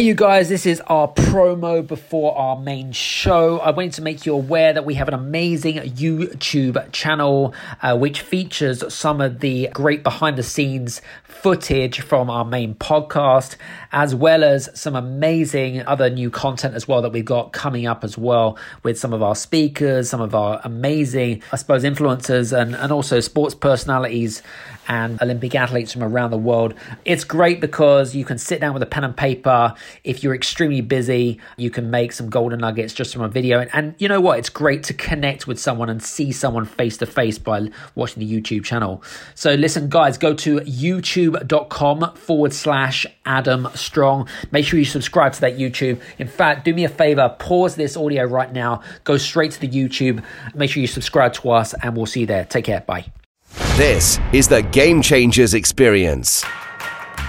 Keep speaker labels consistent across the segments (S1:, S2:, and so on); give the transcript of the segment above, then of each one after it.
S1: Hey, you guys, this is our promo before our main show. I wanted to make you aware that we have an amazing YouTube channel uh, which features some of the great behind the scenes footage from our main podcast, as well as some amazing other new content as well that we've got coming up as well with some of our speakers, some of our amazing, I suppose, influencers and, and also sports personalities and Olympic athletes from around the world. It's great because you can sit down with a pen and paper. If you're extremely busy, you can make some golden nuggets just from a video. And, and you know what? It's great to connect with someone and see someone face to face by watching the YouTube channel. So listen, guys, go to youtube.com forward slash Adam Strong. Make sure you subscribe to that YouTube. In fact, do me a favor, pause this audio right now, go straight to the YouTube. Make sure you subscribe to us, and we'll see you there. Take care. Bye.
S2: This is the Game Changers Experience.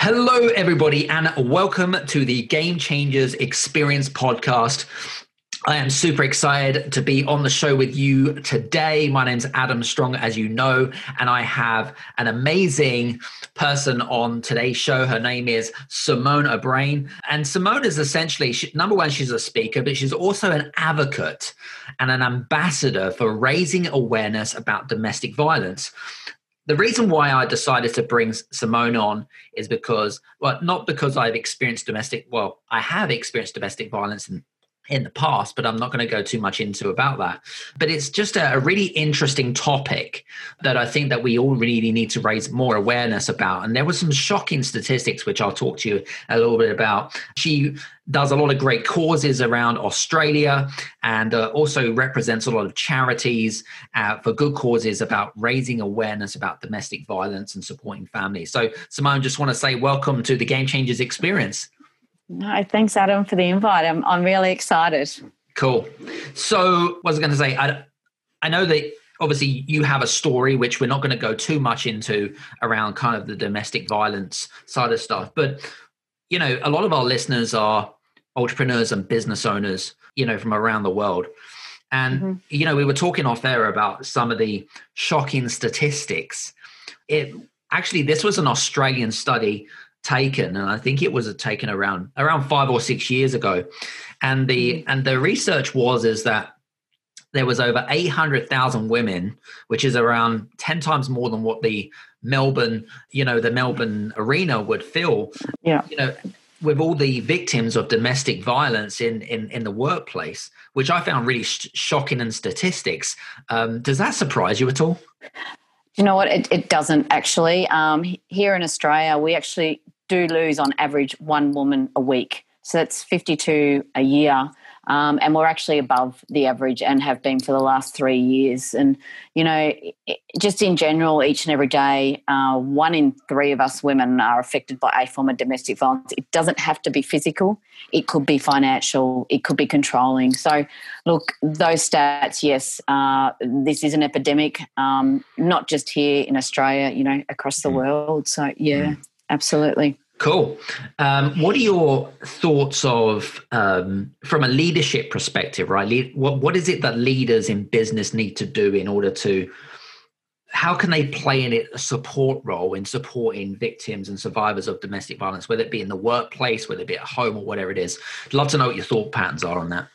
S1: Hello, everybody, and welcome to the Game Changers Experience podcast. I am super excited to be on the show with you today. My name's Adam Strong, as you know, and I have an amazing person on today's show. Her name is Simone O'Brien. And Simone is essentially, she, number one, she's a speaker, but she's also an advocate and an ambassador for raising awareness about domestic violence. The reason why I decided to bring Simone on is because, well, not because I've experienced domestic, well, I have experienced domestic violence in in the past, but I'm not going to go too much into about that. But it's just a, really interesting topic that I think that we all really need to raise more awareness about. And there were some shocking statistics, which I'll talk to you a little bit about. She does a lot of great causes around Australia and uh, also represents a lot of charities uh, for good causes about raising awareness about domestic violence and supporting families. So, Simone, just want to say welcome to the Game Changers experience.
S3: No, thanks, Adam, for the invite. I'm, I'm really excited.
S1: Cool. So, what was I going to say? I, I know that obviously you have a story, which we're not going to go too much into around kind of the domestic violence side of stuff. But, you know, a lot of our listeners are entrepreneurs and business owners, you know, from around the world. And, mm-hmm. you know, we were talking off air about some of the shocking statistics. It actually, this was an Australian study taken and i think it was taken around around five or six years ago and the mm. and the research was is that there was over 800,000 women which is around 10 times more than what the melbourne you know the melbourne arena would fill
S3: yeah
S1: you know with all the victims of domestic violence in in, in the workplace which i found really sh- shocking in statistics um, does that surprise you at all
S3: you know what? It, it doesn't actually. Um, here in Australia, we actually do lose on average one woman a week. So that's 52 a year. Um, and we're actually above the average and have been for the last three years. And, you know, just in general, each and every day, uh, one in three of us women are affected by a form of domestic violence. It doesn't have to be physical, it could be financial, it could be controlling. So, look, those stats, yes, uh, this is an epidemic, um, not just here in Australia, you know, across the mm. world. So, yeah. Mm. Absolutely.
S1: Cool. Um, what are your thoughts of, um, from a leadership perspective, right? What, what is it that leaders in business need to do in order to, how can they play in it a support role in supporting victims and survivors of domestic violence, whether it be in the workplace, whether it be at home or whatever it is? I'd love to know what your thought patterns are on that.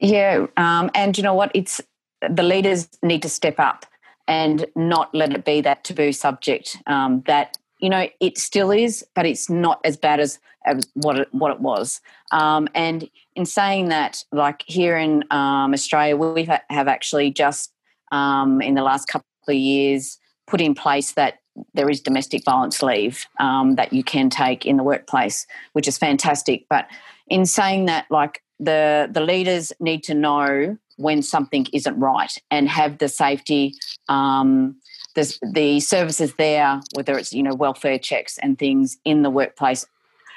S3: Yeah. Um, and you know what? It's the leaders need to step up and not let it be that taboo subject um, that you know, it still is, but it's not as bad as, as what it, what it was. Um, and in saying that, like here in um, Australia, we have actually just um, in the last couple of years put in place that there is domestic violence leave um, that you can take in the workplace, which is fantastic. But in saying that, like the the leaders need to know when something isn't right and have the safety um, the, the services there, whether it's you know welfare checks and things in the workplace,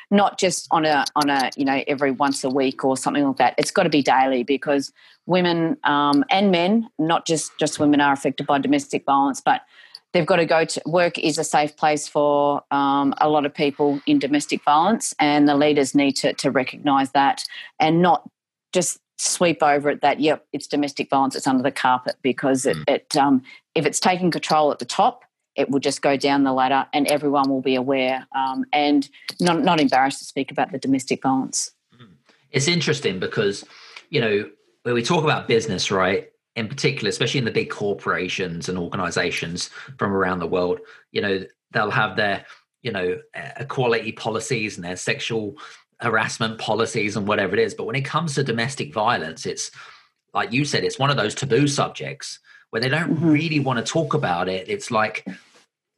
S3: not just on a on a you know every once a week or something like that. It's got to be daily because women um, and men, not just just women, are affected by domestic violence, but they've got to go to work is a safe place for um, a lot of people in domestic violence, and the leaders need to to recognise that and not just sweep over it that yep it's domestic violence it's under the carpet because it, mm. it um, if it's taking control at the top it will just go down the ladder and everyone will be aware um, and not, not embarrassed to speak about the domestic violence. Mm-hmm.
S1: It's interesting because, you know, when we talk about business, right, in particular, especially in the big corporations and organizations from around the world, you know, they'll have their, you know, equality policies and their sexual harassment policies and whatever it is. But when it comes to domestic violence, it's like you said, it's one of those taboo subjects where they don't mm-hmm. really want to talk about it. It's like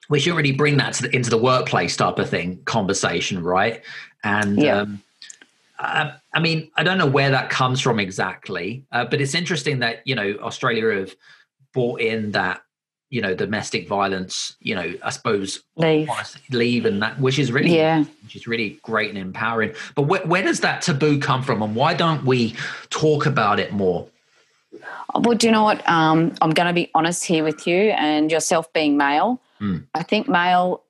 S1: we should really bring that the, into the workplace type of thing conversation, right? And yeah. um, I, I, mean, I don't know where that comes from exactly, uh, but it's interesting that you know Australia have brought in that you know domestic violence you know i suppose
S3: leave
S1: leave and that which is really yeah which is really great and empowering but where, where does that taboo come from and why don't we talk about it more
S3: well, do you know what? Um, I'm going to be honest here with you, and yourself being male, mm. I think male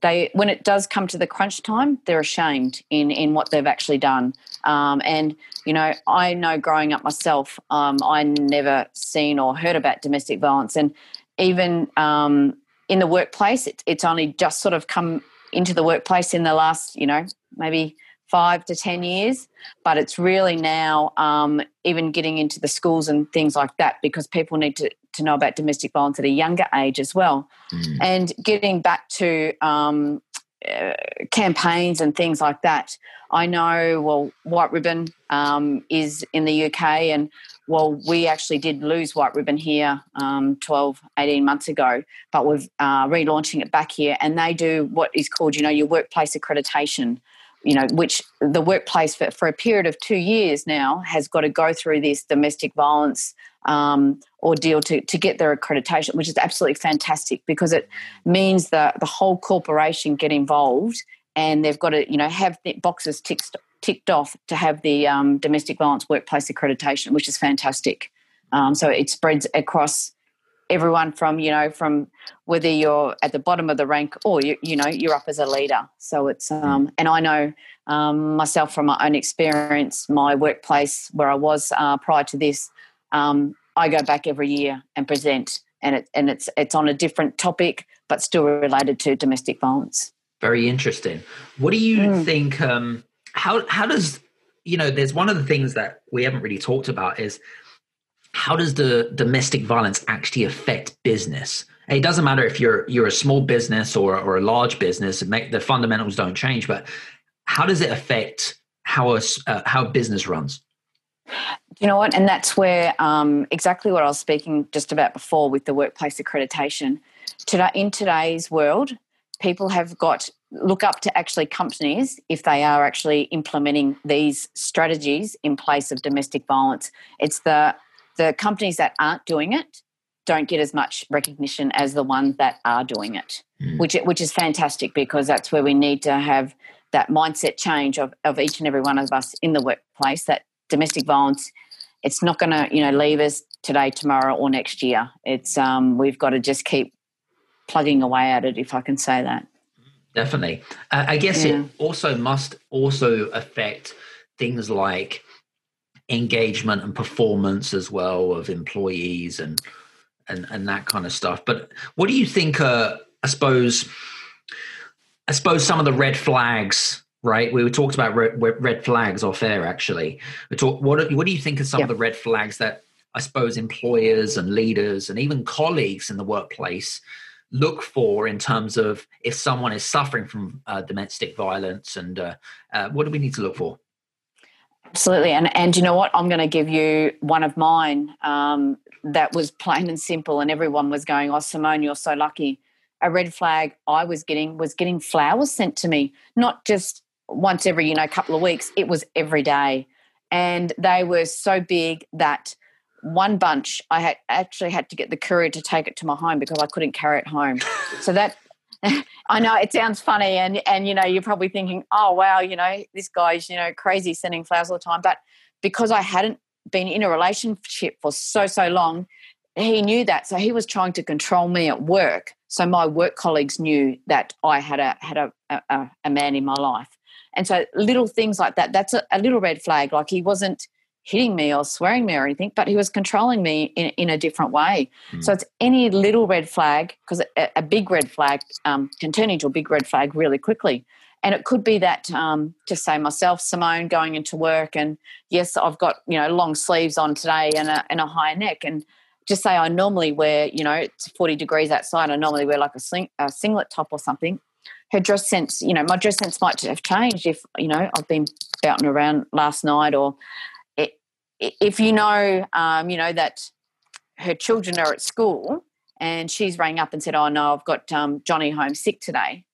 S3: they when it does come to the crunch time, they're ashamed in in what they've actually done. Um, and you know, I know growing up myself, um, I never seen or heard about domestic violence, and even um, in the workplace, it, it's only just sort of come into the workplace in the last, you know, maybe five to 10 years, but it's really now um, even getting into the schools and things like that because people need to, to know about domestic violence at a younger age as well. Mm. And getting back to um, uh, campaigns and things like that, I know, well, White Ribbon um, is in the UK and well, we actually did lose White Ribbon here um, 12, 18 months ago, but we're uh, relaunching it back here. And they do what is called, you know, your workplace accreditation you know, which the workplace for, for a period of two years now has got to go through this domestic violence um, ordeal to, to get their accreditation, which is absolutely fantastic because it means that the whole corporation get involved and they've got to, you know, have the boxes ticked, ticked off to have the um, domestic violence workplace accreditation, which is fantastic. Um, so it spreads across everyone from you know from whether you're at the bottom of the rank or you you know you're up as a leader. So it's um and i know um, myself from my own experience my workplace where i was uh, prior to this um, i go back every year and present and it and it's it's on a different topic but still related to domestic violence.
S1: Very interesting. What do you mm. think um how how does you know there's one of the things that we haven't really talked about is how does the domestic violence actually affect business? it doesn't matter if you're you're a small business or or a large business. Make, the fundamentals don't change, but how does it affect how a, uh, how business runs?
S3: You know what, and that's where um, exactly what I was speaking just about before with the workplace accreditation. Today, in today's world, people have got look up to actually companies if they are actually implementing these strategies in place of domestic violence. It's the the companies that aren't doing it don't get as much recognition as the ones that are doing it, mm. which which is fantastic because that's where we need to have that mindset change of, of each and every one of us in the workplace that domestic violence it's not going to you know leave us today tomorrow or next year it's um, we've got to just keep plugging away at it if i can say that
S1: definitely uh, i guess yeah. it also must also affect things like engagement and performance as well of employees and and and that kind of stuff. But what do you think? Uh, I suppose I suppose some of the red flags. Right, we were talked about red, red flags off air. Actually, we talk. What what do you think of some yeah. of the red flags that I suppose employers and leaders and even colleagues in the workplace look for in terms of if someone is suffering from uh, domestic violence and uh, uh, what do we need to look for?
S3: Absolutely. And, and you know what? I'm going to give you one of mine um, that was plain and simple, and everyone was going, Oh, Simone, you're so lucky. A red flag I was getting was getting flowers sent to me, not just once every, you know, couple of weeks, it was every day. And they were so big that one bunch I had actually had to get the courier to take it to my home because I couldn't carry it home. so that I know it sounds funny, and and you know you're probably thinking, oh wow, you know this guy's you know crazy sending flowers all the time. But because I hadn't been in a relationship for so so long, he knew that, so he was trying to control me at work. So my work colleagues knew that I had a had a a, a man in my life, and so little things like that. That's a, a little red flag. Like he wasn't hitting me or swearing me or anything, but he was controlling me in, in a different way. Mm. So it's any little red flag, because a, a, big red flag um, can turn into a big red flag really quickly. And it could be that, um, just say myself, Simone, going into work, and yes, I've got you know long sleeves on today and a, and a high neck, and just say I normally wear, you know, it's 40 degrees outside. I normally wear like a, sling, a singlet top or something. Her dress sense, you know, my dress sense might have changed if, you know, I've been out and around last night or if you know, um, you know that her children are at school and she's rang up and said, "Oh no, I've got um, Johnny home sick today."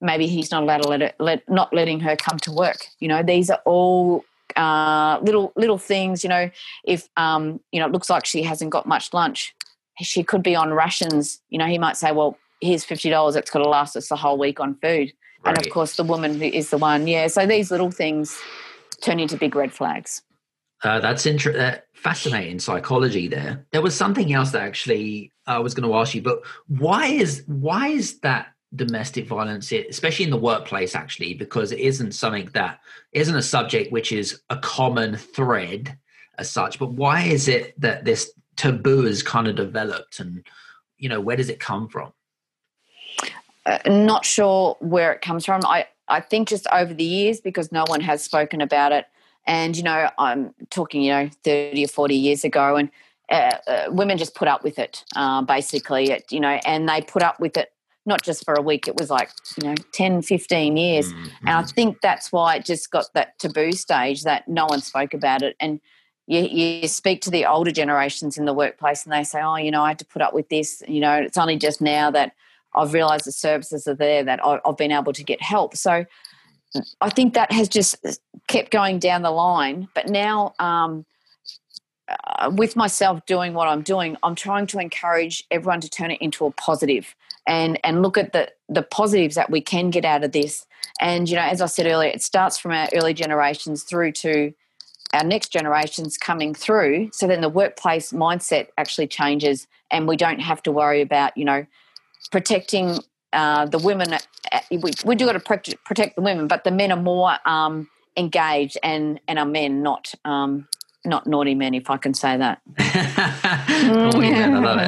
S3: Maybe he's not allowed to let it, let not letting her come to work. You know, these are all uh, little little things. You know, if um, you know it looks like she hasn't got much lunch, she could be on rations. You know, he might say, "Well, here's fifty dollars. It's got to last us the whole week on food." Right. And of course, the woman who is the one. Yeah. So these little things turn into big red flags.
S1: Uh, that's uh, fascinating psychology there. There was something else that actually I was going to ask you, but why is why is that domestic violence, especially in the workplace, actually, because it isn't something that isn't a subject which is a common thread as such. But why is it that this taboo is kind of developed, and you know, where does it come from?
S3: Uh, not sure where it comes from. I I think just over the years because no one has spoken about it and, you know, I'm talking, you know, 30 or 40 years ago, and uh, uh, women just put up with it, uh, basically, it, you know, and they put up with it not just for a week, it was like, you know, 10, 15 years. Mm-hmm. And I think that's why it just got that taboo stage that no one spoke about it. And you, you speak to the older generations in the workplace and they say, oh, you know, I had to put up with this. You know, it's only just now that I've realized the services are there that I've been able to get help. So I think that has just kept going down the line. But now, um, uh, with myself doing what I'm doing, I'm trying to encourage everyone to turn it into a positive and and look at the the positives that we can get out of this. And you know, as I said earlier, it starts from our early generations through to our next generations coming through. So then the workplace mindset actually changes, and we don't have to worry about you know protecting uh, the women, uh, we, we do got to protect, protect the women, but the men are more um, engaged and, and are men, not um, not naughty men, if I can say that. naughty men, I
S1: love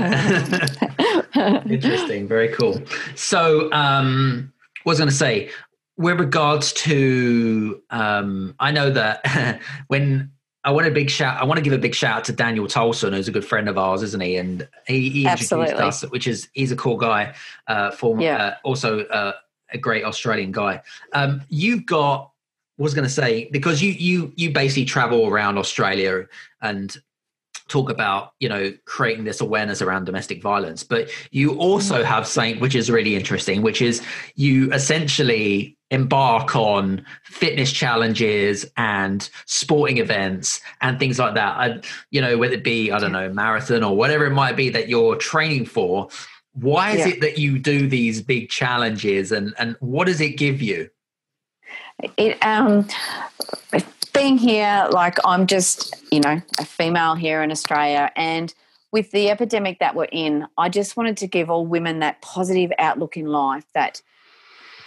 S1: it. Interesting, very cool. So, um, what was I going to say? With regards to, um, I know that when I want a big shout. I want to give a big shout out to Daniel Tolson, who's a good friend of ours, isn't he? And he, he introduced us, which is he's a cool guy. Uh, former, yeah. uh, also uh, a great Australian guy. Um, you've got. was going to say because you you you basically travel around Australia and talk about you know creating this awareness around domestic violence, but you also mm-hmm. have something which is really interesting, which is you essentially embark on fitness challenges and sporting events and things like that. I, you know, whether it be, I don't know, marathon or whatever it might be that you're training for. Why is yeah. it that you do these big challenges and, and what does it give you?
S3: It, um, being here, like I'm just, you know, a female here in Australia and with the epidemic that we're in, I just wanted to give all women that positive outlook in life that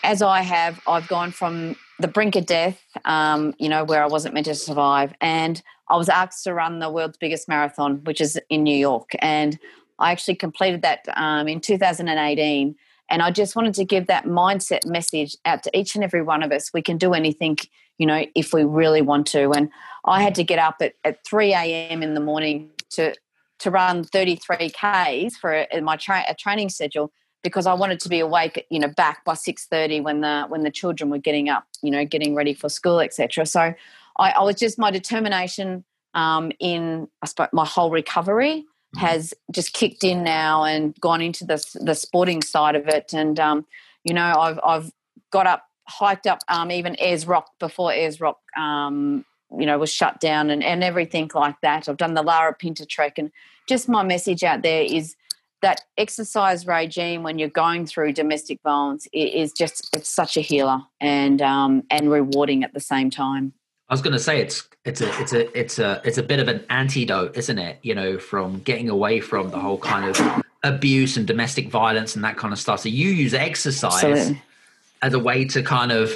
S3: as I have, I've gone from the brink of death, um, you know, where I wasn't meant to survive, and I was asked to run the world's biggest marathon, which is in New York, and I actually completed that um, in 2018. And I just wanted to give that mindset message out to each and every one of us. We can do anything, you know, if we really want to. And I had to get up at, at 3 a.m. in the morning to to run 33 Ks for my tra- a training schedule because I wanted to be awake, you know, back by six thirty when the when the children were getting up, you know, getting ready for school, etc. So I, I, was just my determination um, in I suppose my whole recovery. Has just kicked in now and gone into the the sporting side of it, and um, you know, I've I've got up, hiked up um, even Ayers Rock before Ayers Rock. Um, you know, was shut down and, and everything like that. I've done the Larapinta trek, and just my message out there is that exercise regime when you're going through domestic violence is just it's such a healer and um, and rewarding at the same time.
S1: I was going to say it's it's a it's a it's a it's a bit of an antidote, isn't it? You know, from getting away from the whole kind of abuse and domestic violence and that kind of stuff. So you use exercise Absolutely. as a way to kind of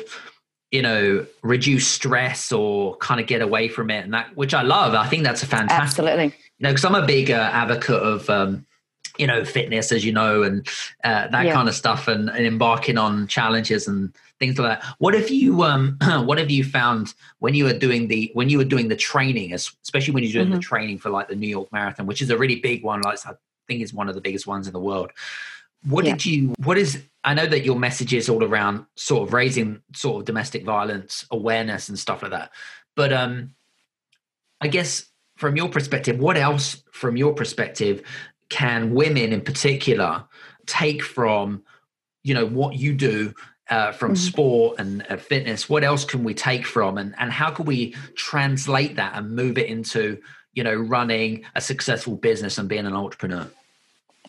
S1: you know reduce stress or kind of get away from it and that which i love i think that's a fantastic
S3: absolutely you
S1: know because i'm a big uh, advocate of um, you know fitness as you know and uh, that yeah. kind of stuff and, and, embarking on challenges and things like that what have you um what have you found when you were doing the when you were doing the training especially when you're doing mm-hmm. the training for like the new york marathon which is a really big one like i think is one of the biggest ones in the world what yeah. did you what is i know that your message is all around sort of raising sort of domestic violence awareness and stuff like that but um i guess from your perspective what else from your perspective can women in particular take from you know what you do uh, from mm-hmm. sport and uh, fitness what else can we take from? And, and how can we translate that and move it into you know running a successful business and being an entrepreneur?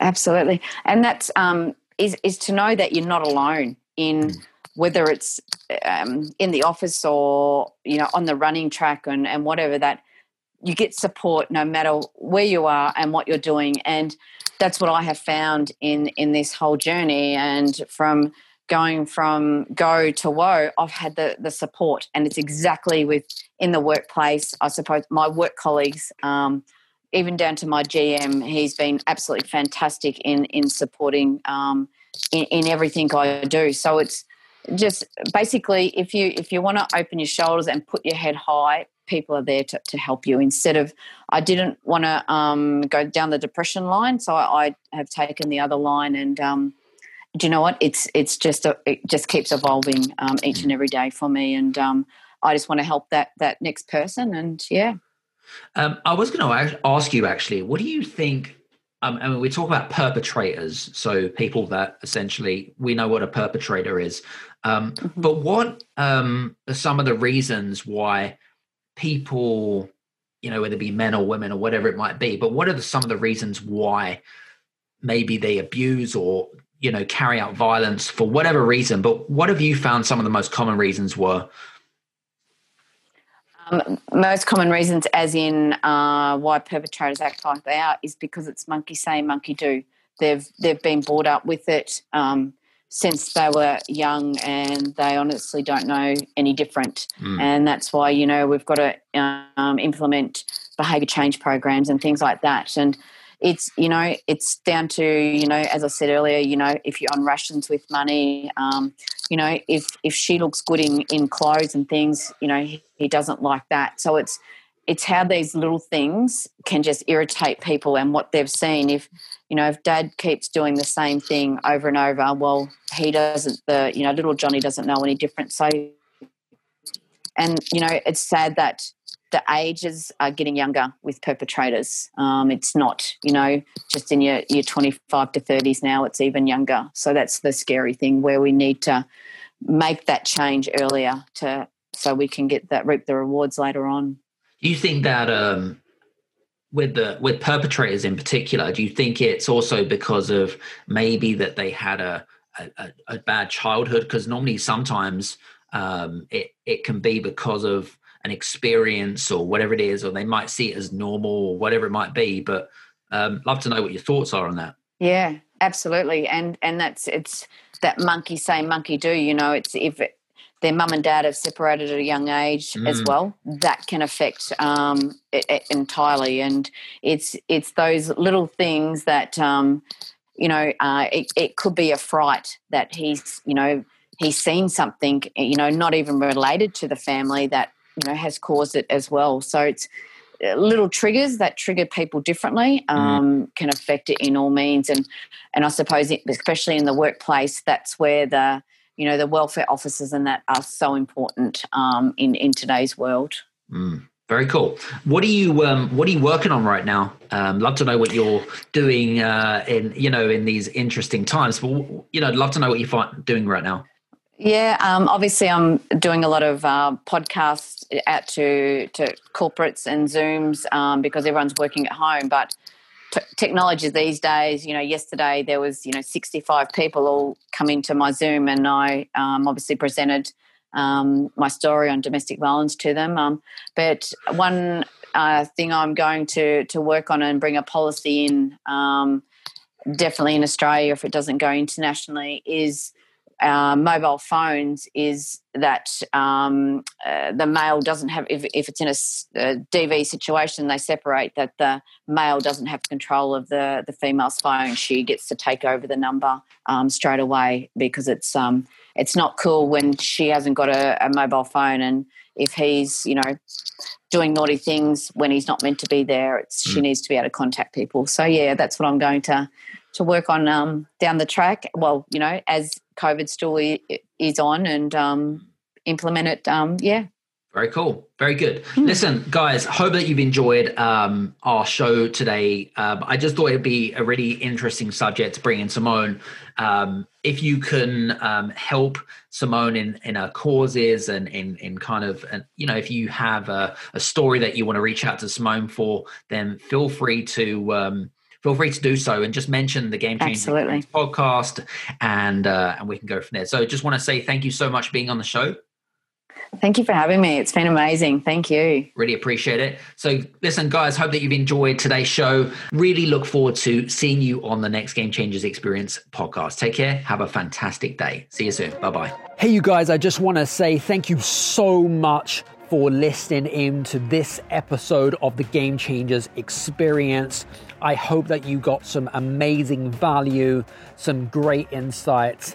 S3: Absolutely. And that's um, is is to know that you're not alone in mm. whether it's um, in the office or you know on the running track and, and whatever that you get support no matter where you are and what you're doing. And that's what i have found in in this whole journey. And from going from go to woe i've had the the support and it's exactly with in the workplace i suppose my work colleagues um, even down to my gm he's been absolutely fantastic in in supporting um, in, in everything i do. So it's just basically if you if you want to open your shoulders and put your head high people are there to, to help you. Instead of i didn't want to um, go down the depression line so I, I, have taken the other line and um, do you know what it's it's just a, it just keeps evolving um, each and every day for me and um, i just want to help that that next person and yeah
S1: um, i was going to ask you actually what do you think um, I mean, we talk about perpetrators, so people that essentially we know what a perpetrator is. Um, mm-hmm. But what um, are some of the reasons why people, you know, whether it be men or women or whatever it might be, but what are the, some of the reasons why maybe they abuse or, you know, carry out violence for whatever reason? But what have you found some of the most common reasons were?
S3: Um, most common reasons, as in uh, why perpetrators act like they are, is because it's monkey say, monkey do. They've they've been brought up with it. Um, since they were young and they honestly don't know any different. Mm. And that's why, you know, we've got to um, implement behavior change programs and things like that. And it's, you know, it's down to, you know, as I said earlier, you know, if you're on rations with money, um, you know, if, if she looks good in, in clothes and things, you know, he, he doesn't like that. So it's, it's how these little things can just irritate people and what they've seen. If you know, if Dad keeps doing the same thing over and over, well, he doesn't. The you know, little Johnny doesn't know any different. So, and you know, it's sad that the ages are getting younger with perpetrators. Um, it's not, you know, just in your, your 25 to 30s now, it's even younger. So that's the scary thing where we need to make that change earlier to so we can get that reap the rewards later on.
S1: Do you think that um, with the with perpetrators in particular, do you think it's also because of maybe that they had a a, a bad childhood? Because normally, sometimes um, it it can be because of an experience or whatever it is, or they might see it as normal or whatever it might be. But um, love to know what your thoughts are on that.
S3: Yeah, absolutely, and and that's it's that monkey say monkey do. You know, it's if it, their mum and dad have separated at a young age mm. as well, that can affect um, it, it entirely. And it's it's those little things that um, you know uh, it, it could be a fright that he's you know he's seen something you know not even related to the family that you know has caused it as well. So it's uh, little triggers that trigger people differently mm. um, mm. can affect it in all means and and I suppose it, especially in the workplace that's where the you know the welfare officers and that are so important um, in in today's world.
S1: Mm, very cool. What are you um, What are you working on right now? Um, love to know what you're doing uh, in you know in these interesting times. But you know, I'd love to know what you're doing right now.
S3: Yeah, um, obviously, I'm doing a lot of uh, podcasts out to to corporates and Zooms um, because everyone's working at home. But t- technology these days, you know, yesterday there was, you know, 65 people all come into my Zoom and I um, obviously presented um, my story on domestic violence to them. Um, but one uh, thing I'm going to, to work on and bring a policy in, um, definitely in Australia if it doesn't go internationally, is uh, mobile phones is that um, uh, the male doesn't have, if, if it's in a, a, DV situation, they separate that the male doesn't have control of the, the female's phone. She gets to take over the number um, straight away because it's, um, it's not cool when she hasn't got a, a mobile phone and if he's, you know, doing naughty things when he's not meant to be there, it's, mm. she needs to be able to contact people. So, yeah, that's what I'm going to to work on um, down the track. Well, you know, as COVID still is on and um, implement it. Um, yeah.
S1: Very cool. Very good. Mm. Listen, guys, hope that you've enjoyed um, our show today. Um, I just thought it'd be a really interesting subject to bring in Simone. Um, if you can um, help Simone in, in her causes and in, in kind of, and, you know, if you have a, a, story that you want to reach out to Simone for, then feel free to um, feel free to do so and just mention the Game Changing podcast, and uh, and we can go from there. So, just want to say thank you so much for being on the show.
S3: Thank you for having me. It's been amazing. Thank you.
S1: Really appreciate it. So, listen, guys, hope that you've enjoyed today's show. Really look forward to seeing you on the next Game Changers Experience podcast. Take care. Have a fantastic day. See you soon. Bye bye.
S4: Hey, you guys, I just want to say thank you so much for listening in to this episode of the Game Changers Experience. I hope that you got some amazing value, some great insights,